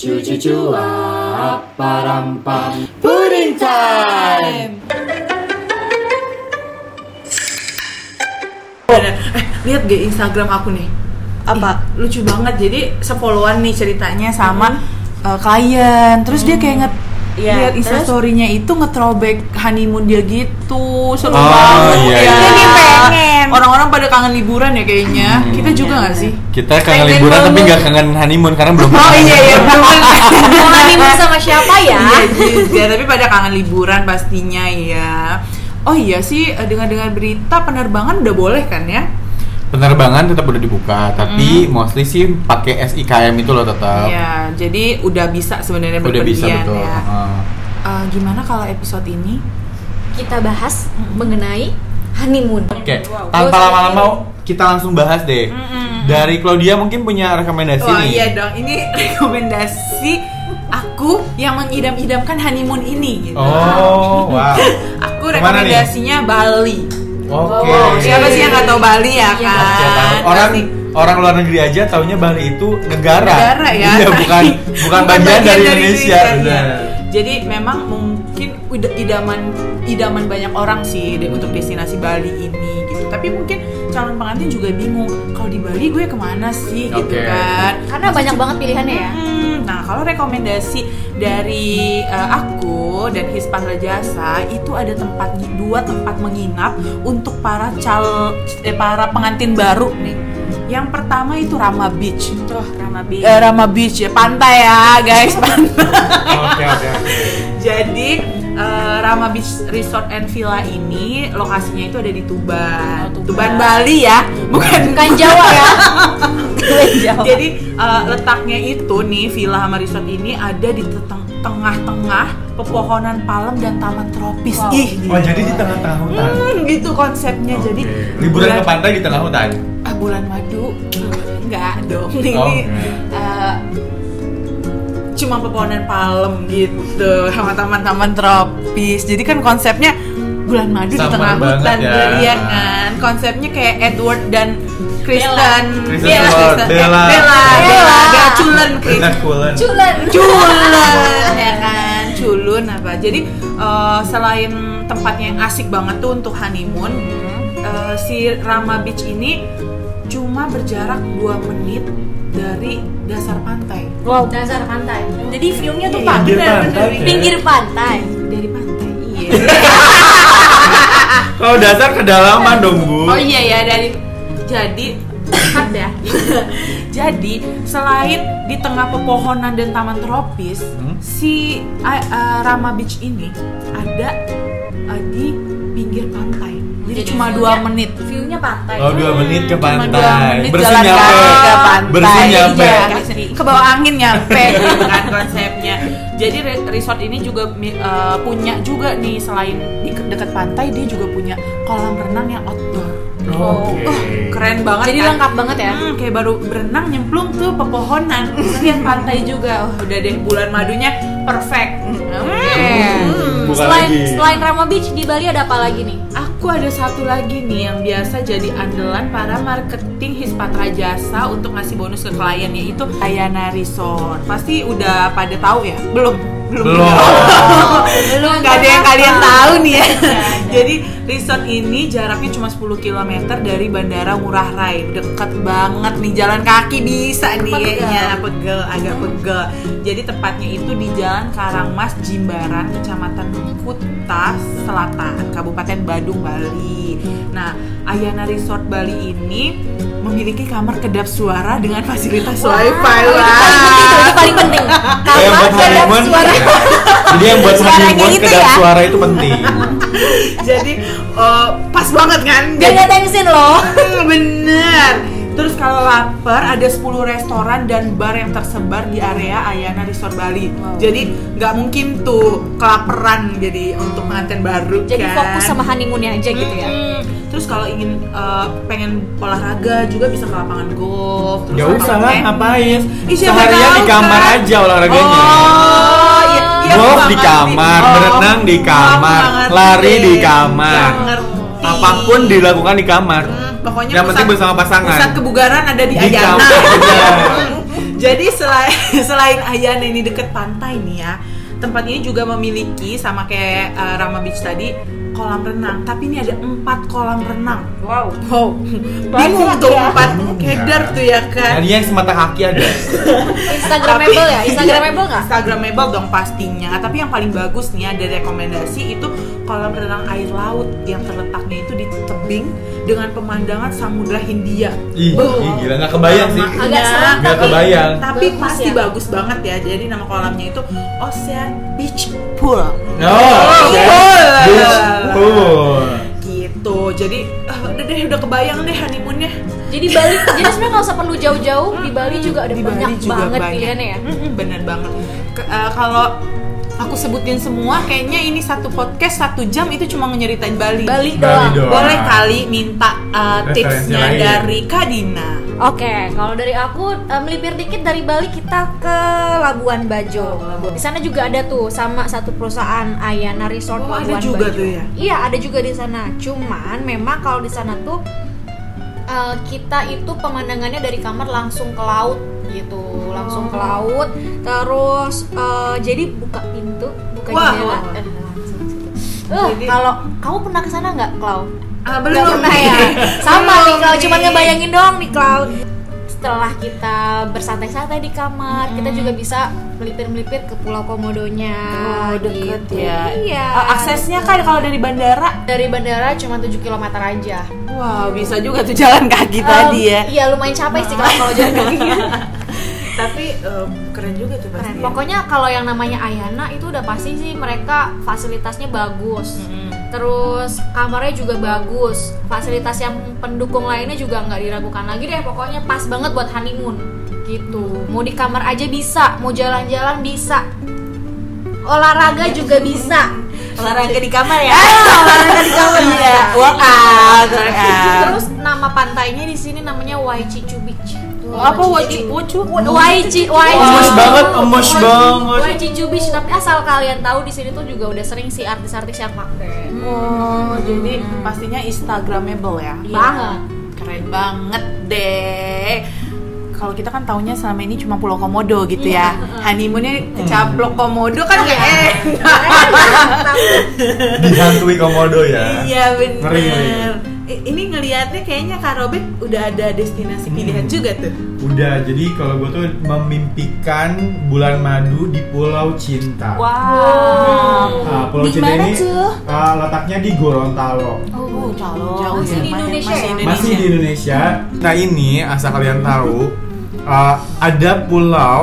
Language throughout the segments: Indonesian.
Cucu cuap parampam Pudding time. Eh, lihat gak Instagram aku nih. Apa? Ih, lucu banget. Jadi sefollowan nih ceritanya sama uh, klien. Terus dia kayak Iya, lihat instastorynya itu nge-throwback honeymoon dia gitu. Seru Oh, banget. iya, ya. iya. Jadi pengen. Orang-orang pada kangen liburan ya kayaknya. Kita juga nggak sih? Kita kangen Pengen liburan tapi nggak kangen honeymoon karena belum Oh iya iya belum. Mau honeymoon sama siapa ya? Iya juga, tapi pada kangen liburan pastinya ya. Oh iya sih, eh, dengar-dengar berita penerbangan udah boleh kan ya? Penerbangan tetap udah dibuka, tapi mostly sih pakai SIKM itu loh tetap. Iya, jadi udah bisa sebenarnya Udah bisa betul. ya. Heeh. Eh, gimana kalau episode ini? Kita bahas mengenai honeymoon. Oke, tanpa lama-lama kita langsung bahas deh. Dari Claudia mungkin punya rekomendasi Oh nih. iya dong, ini rekomendasi aku yang mengidam-idamkan honeymoon ini gitu. Oh, wow. Aku rekomendasinya Bali. Oke. Oh, Siapa sih yang nggak tahu Bali ya Iya. kan? Tahu. orang orang luar negeri aja taunya Bali itu negara. negara ya. Iya, bukan bukan bagian dari Indonesia. iya. benar. Jadi memang mungkin udah idaman idaman banyak orang sih untuk destinasi Bali ini gitu. Tapi mungkin calon pengantin juga bingung kalau di Bali gue ke mana sih gitu Oke. kan. Karena banyak banget pilihannya ya. Hmm, nah kalau rekomendasi dari eh, aku dan Hispatra Jasa itu ada tempat dua tempat menginap untuk para cal eh, para pengantin baru nih. Yang pertama itu Rama Beach. Tuh, Rama Beach. Eh, Rama Beach ya pantai ya guys pantai. Oke, oke, oke. Jadi eh, Rama Beach Resort and Villa ini lokasinya itu ada di Tuban, Oh, Tuban. Tuban Bali ya, bukan Bukan Jawa ya. Bukan Jawa. Jadi eh, letaknya itu nih villa sama resort ini ada di tengah-tengah pepohonan palem dan taman tropis. Wow. Ih, Oh, jadi di tengah-tengah hutan. Hmm, gitu konsepnya. Jadi liburan ke bulan- pantai di tengah hutan. ah, bulan madu enggak dong ini Oh, eh, cuma pepohonan palem gitu sama taman-taman tropis jadi kan konsepnya bulan madu di Summer tengah hutan ya. iya kan konsepnya kayak Edward dan Kristen Kristen Bella Bella. Bella Bella. Bella kulen. Culan. culun ya kan culun apa jadi eh, selain tempatnya yang asik banget tuh untuk honeymoon eh, si Rama Beach ini cuma berjarak 2 menit dari dasar pantai Wow, dasar pantai. Jadi view-nya tuh Iya, pinggir pantai, ya? Pinggir pantai. dari pantai iya Kalau dasar kedalaman dong, Bu. oh iya ya dari jadi ada jadi selain di tengah pepohonan dan taman tropis Hmm? si uh, uh, Rama Beach ini ada uh, di pinggir pantai jadi, cuma dua menit View-nya pantai. Oh, dua menit ke Cuma dua pantai. menit Bersih jalan nyampe. kaki ke pantai Bersih nyampe. Iya, ke bawah angin nyampe gitu kan konsepnya jadi re- resort ini juga uh, punya juga nih selain di dekat pantai dia juga punya kolam renang yang outdoor Oke. Oh, keren banget Jadi kan? lengkap banget ya. Hmm, kayak baru berenang nyemplung tuh pepohonan lihat pantai juga oh, udah deh bulan madunya perfect Hmm. Bukan Selain lagi. selain Rama Beach di Bali ada apa lagi nih? Aku ada satu lagi nih yang biasa jadi andalan para marketing Hispatra Jasa untuk ngasih bonus ke klien yaitu Ayana Resort. Pasti udah pada tahu ya? Belum. Belum. Belum. Belum. Gak ada yang kalian tahu nih ya. Jadi resort ini jaraknya cuma 10 km dari Bandara Ngurah Rai. Deket banget nih jalan kaki bisa nih Pegel. kayaknya pegel agak pegel. Jadi tepatnya itu di Jalan Karangmas Jimbaran, Kecamatan Kuta Selatan, Kabupaten Badung, Bali. Nah, Ayana Resort Bali ini memiliki kamar kedap suara dengan fasilitas Wah, wifi. tuh, itu paling penting. Kamar buat kedap honeymoon. suara. Jadi yang buat honeymoon gitu kedap ya. suara itu penting. Jadi eh, pas banget kan? Nggak tensin loh. Bener Terus kalau lapar ada 10 restoran dan bar yang tersebar di area Ayana Resort Bali. Wow. Jadi nggak mungkin tuh kelaparan jadi untuk pengantin baru Jadi kan. fokus sama honeymoonnya aja gitu ya. Terus kalau ingin eh, pengen olahraga juga bisa ke lapangan golf. Terus Gak usah lah, ngapain? Ih, Seharian tahu di kamar kan? aja olahraganya. Oh, iya, iya Golf di kamar, ngerti. berenang di Oh, kamar, lari di kamar. Apa pun dilakukan di kamar. Hmm, pokoknya Yang penting bersama pasangan. Pusat kebugaran ada di, Di Ayana. Jadi selain selain Ayana ini deket pantai nih ya, tempat ini juga memiliki sama kayak uh, Rama Beach tadi kolam renang. Tapi ini ada empat kolam renang. Wow, wow, bingung tuh empat kedar tuh ya kan. Nah, dia yang semata kaki ada. Instagramable ya? Instagramable Iya, nggak? Instagramable dong pastinya. Tapi yang paling bagus nih ada rekomendasi itu kolam renang air laut yang terletaknya itu di tebing dengan pemandangan Samudra Hindia. Ih, ih, gila nggak kebayang sih. Agak serem Nggak tapi kebayang. Tapi Bagus pasti ya? bagus banget ya. Jadi nama kolamnya itu Ocean Beach Pool. No, Pool. Beach pool. Gitu. Jadi ah, udah deh udah kebayang deh honeymoonnya. Jadi Bali, jadi sebenarnya nggak usah perlu jauh-jauh di Bali juga ada Di banyak Bali juga banget banyak. pilihannya ya. Mm-mm, Bener banget. Ke- eh, kalau aku sebutin semua, kayaknya ini satu podcast satu jam itu cuma nyeritain Bali. Bali Bali doang. doang. Boleh kali minta uh, tipsnya lain. dari Kadina. Oke, kalau dari aku eh, melipir dikit dari Bali kita ke Labuan Bajo. Di sana juga ada tuh sama satu perusahaan Ayana Resort Oh, ada Labuan juga Bajo. tuh ya? Iya, ada juga di sana. Cuman memang kalau di sana tuh eh, kita itu pemandangannya dari kamar langsung ke laut gitu, langsung ke laut. Terus eh, jadi buka pintu, buka Wah, jendela. wah. eh, langsung situ. Eh, Jadi- kalau kamu pernah ke sana nggak, Klau? Ah, Nggak pernah ya sama nih kalau cuma ngebayangin doang nih Cloud setelah kita bersantai-santai di kamar kita juga bisa melipir-melipir ke Pulau Komodonya Oh, deket gitu. ya. iya Uh, aksesnya kan kalau dari bandara. dari bandara cuma 7 km aja Wow, bisa juga tuh jalan kaki Em, tadi ya. iya lumayan capek sih kalau kalau jalan kakinya Tapi em, keren juga tuh pasti. Keren. ya. pokoknya kalau yang namanya Ayana itu udah pasti sih mereka fasilitasnya bagus Mm-mm. Terus kamarnya juga bagus, fasilitas yang pendukung lainnya juga nggak diragukan lagi deh. Pokoknya pas banget buat honeymoon gitu. Mau di kamar aja bisa, mau jalan-jalan bisa, olahraga juga bisa. olahraga di kamar ya. olahraga di kamar Iya, workout. Terus nama pantainya di sini namanya. Tuh, apa wacu wacu? Waichi, Emas Waichi. banget, emas banget. Waichichu Beach, tapi asal kalian tahu di sini tuh juga udah sering sih artis-artis yang pakai. Oh, jadi pastinya instagramable ya. Banget. Keren banget deh. Kalau kita kan taunya selama ini cuma Pulau Komodo gitu ya. Honeymoonnya ke Caplok Komodo kan gak enak. Dihantui komodo ya. Iya bener. Ngeri, ngeri. Ini ngelihatnya kayaknya Kak Robert udah ada destinasi pilihan juga tuh. Udah, jadi kalau gue tuh memimpikan bulan madu di Pulau Cinta. Wow. Nah, Pulau Di Cinta mana ini tuh? uh, letaknya di Gorontalo. Oh, Jauh Masih ya, di masih- Indonesia masih ya? Indonesia. Masih di Indonesia. Nah ini asal kalian tahu uh, ada pulau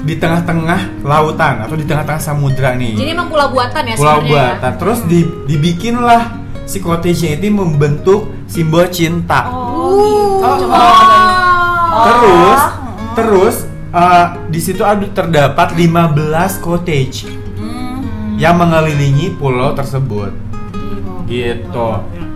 di tengah-tengah lautan atau di tengah-tengah samudra nih. Jadi emang pulau buatan ya pulau sebenarnya ya? buatan. Terus di, dibikinlah si cottage-nya itu membentuk simbol cinta. Oh, gitu. Terus terus uh, di situ ada terdapat 15 cottage yang mengelilingi pulau tersebut. Gitu.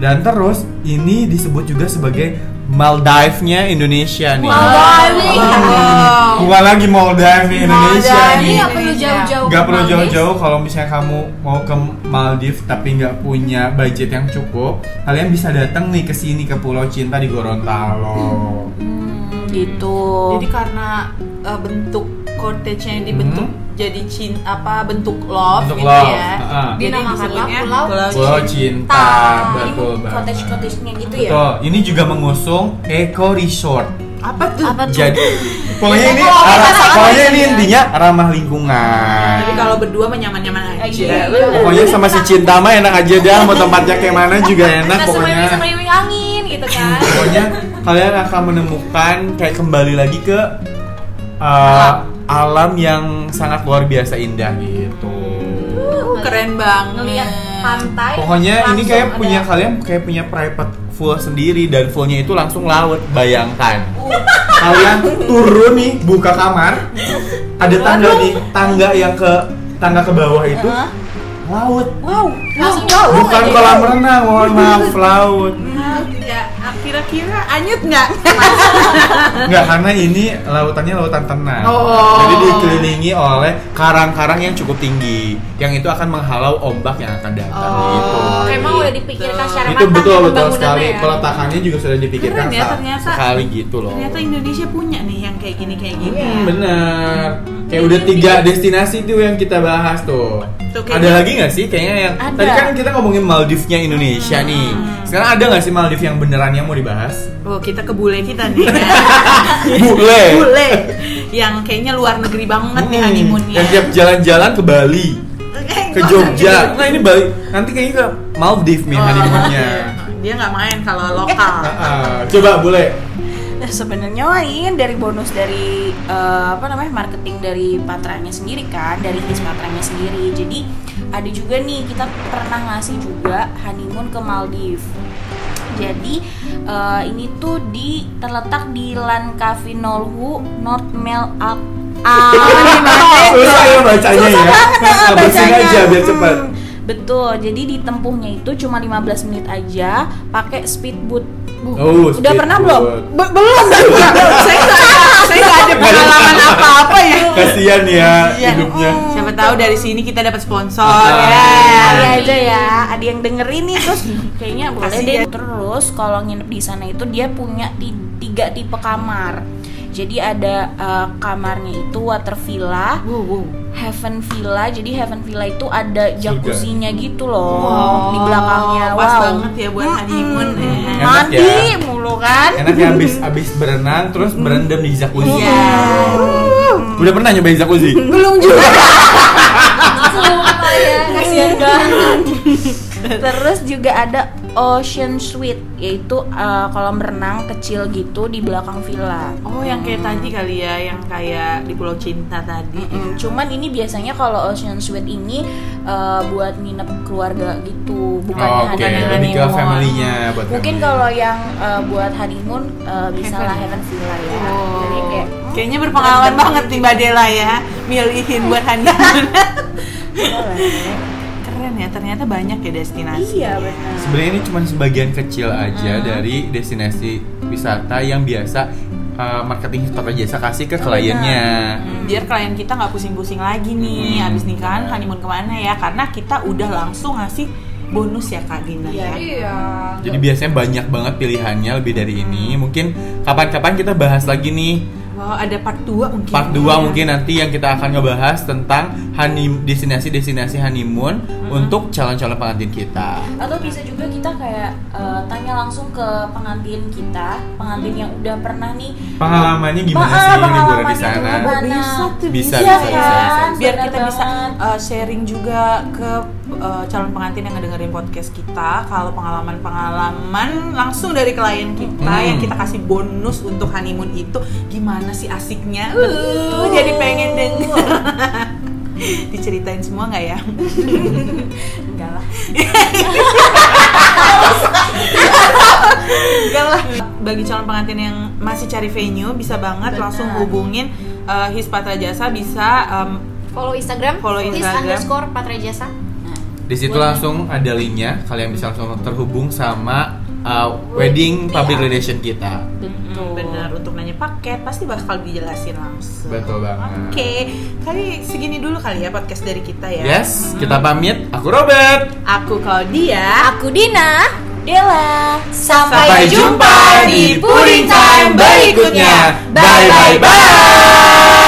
Dan terus ini disebut juga sebagai Maldives-nya Indonesia nih. Maldives. Wow. Bukan lagi Maldives nih Indonesia Maldives. Nih. nggak perlu jauh-jauh. Gak perlu jauh-jauh kalau misalnya kamu mau ke Maldives tapi nggak punya budget yang cukup, kalian bisa datang nih ke sini ke Pulau Cinta di Gorontalo. gitu. Jadi karena uh, bentuk cottage-nya dibentuk jadi cin apa bentuk love Bentuk gitu love, ya. Jadi Dinamakanlah disebutnya Pulau Pulau Cinta, betul banget. Cottage-cottage-nya gitu ya? Betul. Ini juga mengusung Eco Resort. Apa tuh? Apa tuh? Jadi pokoknya ini arah- pokoknya ini ya. intinya ramah lingkungan. Jadi kalau berdua mah nyaman-nyaman aja. Iya. Pokoknya sama si Cinta mah enak aja dah, mau tempatnya kayak mana juga enak Kita pokoknya. semeriwing-semeriwing angin gitu kan? Pokoknya kalian akan menemukan kayak kembali lagi ke uh, alam yang sangat luar biasa indah gitu. Uh, keren banget. Ngeliat pantai. Pokoknya ini kayak ada- punya kalian kayak punya private full sendiri dan fullnya itu langsung laut. Bayangkan. kalian turun nih buka kamar, ada tangga nih, tangga yang ke tangga ke bawah itu laut. Wow. langsung jauh. Bukan kolam renang, mohon maaf laut. ya kira-kira anyut nggak Enggak, karena ini lautannya lautan tenang. Oh. Jadi dikelilingi oleh karang-karang yang cukup tinggi, yang itu akan menghalau ombak yang akan datang Oh. gitu. Emang gitu. udah dipikirkan secara Itu matang betul betul sekali. ya? Peletakannya juga sudah dipikirkan Keren ya, ternyata. sekali gitu loh. ternyata Indonesia punya nih yang kayak gini kayak gini Hmm, ya. bener. Kayak udah tiga destinasi tuh yang kita bahas tuh. Tuh, kayaknya- ada lagi nggak sih? Kayaknya yang Ada. tadi kan kita ngomongin Maldivnya Indonesia nih. Sekarang ada nggak sih Maldives yang beneran yang mau dibahas? Oh kita ke bule kita nih Bule. Bule Yang kayaknya luar negeri banget nih Hmm, honeymoonnya Yang tiap jalan-jalan ke Bali, Eh, ke Jogja. Nah ini Bali. Nanti kayaknya ke Maldives nih Oh, honeymoonnya. Dia nggak main kalau lokal Ah, ah. Coba boleh. Nah, sebenarnya wah ini kan dari bonus dari eh, apa namanya marketing dari patranya sendiri kan dari his patranya sendiri jadi ada juga nih kita pernah ngasih juga honeymoon ke Maldives jadi eh, ini tuh di terletak di Langkavinolhu North Mel Al Susah ya bacanya ya. Banget bacanya. aja biar cepat. Hmm, Betul, jadi ditempuhnya itu cuma 15 menit aja pakai speedboat. Oh, Udah pernah belum? Be- belum juga saya nggak saya nggak ada pengalaman apa-apa ya Kasihan ya Iya. hidupnya. siapa tahu dari sini kita dapat sponsor Ah. ya Kali aja ya, ada yang dengerin nih terus kayaknya boleh deh. Terus kalau nginep di sana itu dia punya ti- tiga tipe kamar. Jadi ada eh, kamarnya itu water villa, Wow, wow. Heaven villa. Jadi heaven villa itu ada jacuzzinya gitu loh Wow, di belakangnya. pas wow. banget ya buat honeymoon ya. Enak Mandi ya. mulu kan? Enak ya abis abis berenang terus berendam di jacuzzi. Iya. Udah pernah nyobain jacuzzi? belum juga Sumpah ya, kasihan banget. Terus juga ada ocean suite yaitu eh, kolam renang kecil gitu di belakang villa. oh yang kayak tadi kali ya yang kayak di Pulau Cinta tadi Mm, Cuman ini biasanya kalau ocean suite ini eh, buat nginep keluarga gitu, bukan Oh, Oke, honeymoon. lebih ke family-nya buat Mungkin family. kalau yang eh, buat honeymoon eh, bisa Heaven. lah heaven villa ya. Oh. Jadi kayak Kayaknya berpengalaman banget nih Mbak Dela ya Milihin buat honeymoon boleh. Ya, ternyata banyak ya destinasi Iya benar. Sebenarnya ini cuma sebagian kecil aja Hmm. dari destinasi wisata yang biasa uh, marketing Hispatra Jasa kasih ke kliennya. Hmm, Biar klien kita nggak pusing-pusing lagi nih Hmm. Abis nikahan honeymoon ke mana ya Karena kita udah langsung ngasih bonus ya Kak Dina ya Iya. Jadi biasanya banyak banget pilihannya lebih dari ini. Mungkin kapan-kapan kita bahas lagi nih Wow, ada part 2 mungkin part 2 mungkin nanti yang kita akan ngebahas tentang honey destinasi-destinasi honeymoon Hmm. untuk calon-calon pengantin kita. Atau bisa juga kita kayak eh, tanya langsung ke pengantin kita, pengantin yang udah pernah nih Pengalamannya gimana sih liburan di sana? gimana? Oh, bisa tuh Bisa, bisa, Iya bisa, bisa, kan? bisa. biar Bener kita bisa banget. uh, sharing juga ke uh, calon pengantin yang ngedengerin podcast kita kalau pengalaman-pengalaman langsung dari klien kita Hmm. yang kita kasih bonus untuk honeymoon itu gimana sih asiknya uh, jadi pengen denger diceritain semua nggak ya enggak lah. enggak lah bagi calon pengantin yang masih cari venue bisa banget Benar. langsung hubungin uh, Hispatra Jasa bisa um, Follow Instagram, Follow his Instagram. underscore patrejasa. Di situ langsung ada linknya, kalian bisa langsung terhubung sama uh, wedding public Iya. relation kita. Hmm, bener untuk nanya paket pasti bakal dijelasin langsung. Betul banget. Oke, kali segini dulu kali ya podcast dari kita ya. Yes, kita pamit. Aku Robert. Aku Claudia. Aku Dina. Dela. Sampai Sampai, jumpa di Puring Time berikutnya. Bye bye bye.